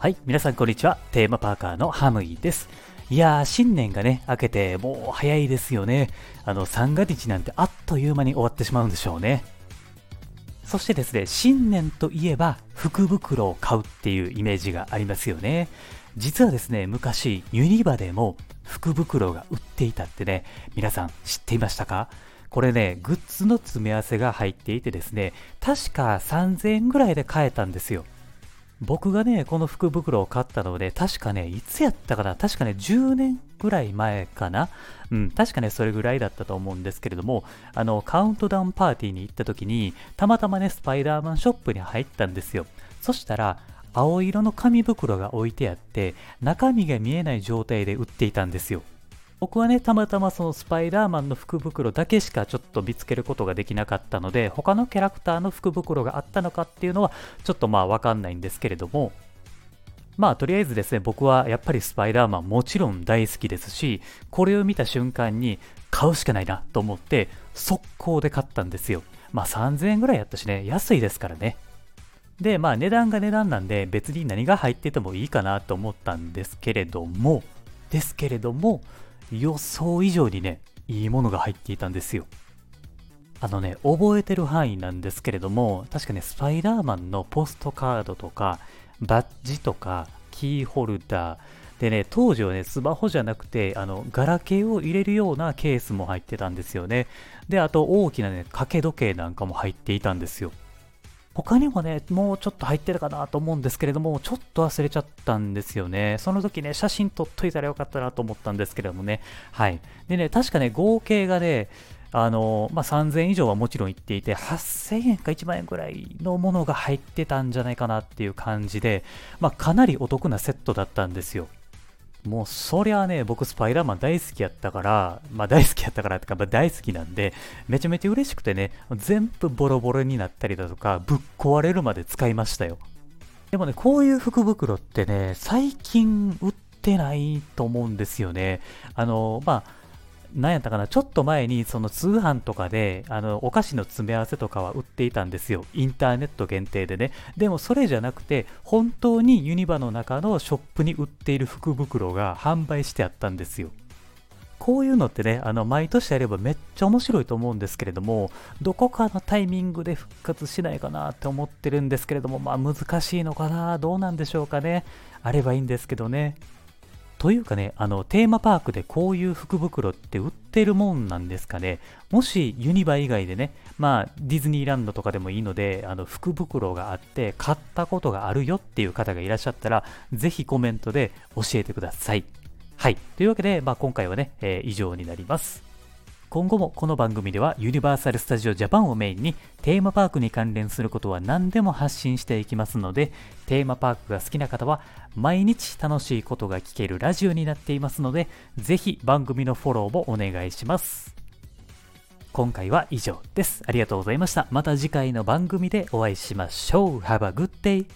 はい、皆さんこんにちは。テーマパーカーのハムイです。いやー、新年がね、明けてもう早いですよね。あの、三が日なんてあっという間に終わってしまうんでしょうね。そしてですね、新年といえば福袋を買うっていうイメージがありますよね。実はですね、昔、ユニバでも福袋が売っていたってね、皆さん知っていましたか？これね、グッズの詰め合わせが入っていてですね、確か3000円ぐらいで買えたんですよ。僕がね、この福袋を買ったので、確かね、いつやったかな確かね、10年ぐらい前かなうん、確かね、それぐらいだったと思うんですけれども、あの、カウントダウンパーティーに行った時に、たまたまね、スパイダーマンショップに入ったんですよ。そしたら、青色の紙袋が置いてあって、中身が見えない状態で売っていたんですよ。僕はね、たまたまそのスパイダーマンの福袋だけしかちょっと見つけることができなかったので、他のキャラクターの福袋があったのかっていうのは、ちょっとまあわかんないんですけれども、まあとりあえずですね、僕はやっぱりスパイダーマンもちろん大好きですし、これを見た瞬間に買うしかないなと思って、速攻で買ったんですよ。まあ3000円ぐらいやったしね、安いですからね。で、まあ値段が値段なんで別に何が入っててもいいかなと思ったんですけれども、ですけれども、予想以上にね、いいものが入っていたんですよ。あのね、覚えてる範囲なんですけれども、確かね、スパイダーマンのポストカードとか、バッジとか、キーホルダー、でね、当時はね、スマホじゃなくて、あの、ガラケーを入れるようなケースも入ってたんですよね。で、あと大きなね、掛け時計なんかも入っていたんですよ。他にもね、もうちょっと入ってるかなと思うんですけれども、ちょっと忘れちゃったんですよね。その時ね、写真撮っといたらよかったなと思ったんですけれどもね。はい。でね、確かね、合計がね、あの、まあ、3000円以上はもちろんいっていて、8000円か1万円くらいのものが入ってたんじゃないかなっていう感じで、まあ、かなりお得なセットだったんですよ。もうそりゃね、僕スパイダーマン大好きやったから、まあ大好きやったからってか、まあ、大好きなんで、めちゃめちゃ嬉しくてね、全部ボロボロになったりだとか、ぶっ壊れるまで使いましたよ。でもね、こういう福袋ってね、最近売ってないと思うんですよね。あの、まあ、何やったかな、ちょっと前にその通販とかであのお菓子の詰め合わせとかは売っていたんですよ。インターネット限定でね。でもそれじゃなくて、本当にユニバの中のショップに売っている福袋が販売してあったんですよ。こういうのってね、あの毎年やればめっちゃ面白いと思うんですけれども、どこかのタイミングで復活しないかなって思ってるんですけれども、まあ難しいのかな、どうなんでしょうかね。あればいいんですけどね。というかね、あの、テーマパークでこういう福袋って売ってるもんなんですかね。もしユニバ以外でね、まあ、ディズニーランドとかでもいいので、あの、福袋があって買ったことがあるよっていう方がいらっしゃったら、ぜひコメントで教えてください。はい。というわけで、まあ、今回はね、えー、以上になります。今後もこの番組ではユニバーサル・スタジオ・ジャパンをメインにテーマパークに関連することは何でも発信していきますのでテーマパークが好きな方は毎日楽しいことが聞けるラジオになっていますのでぜひ番組のフォローもお願いします。今回は以上です。ありがとうございました。また次回の番組でお会いしましょう。Have a good day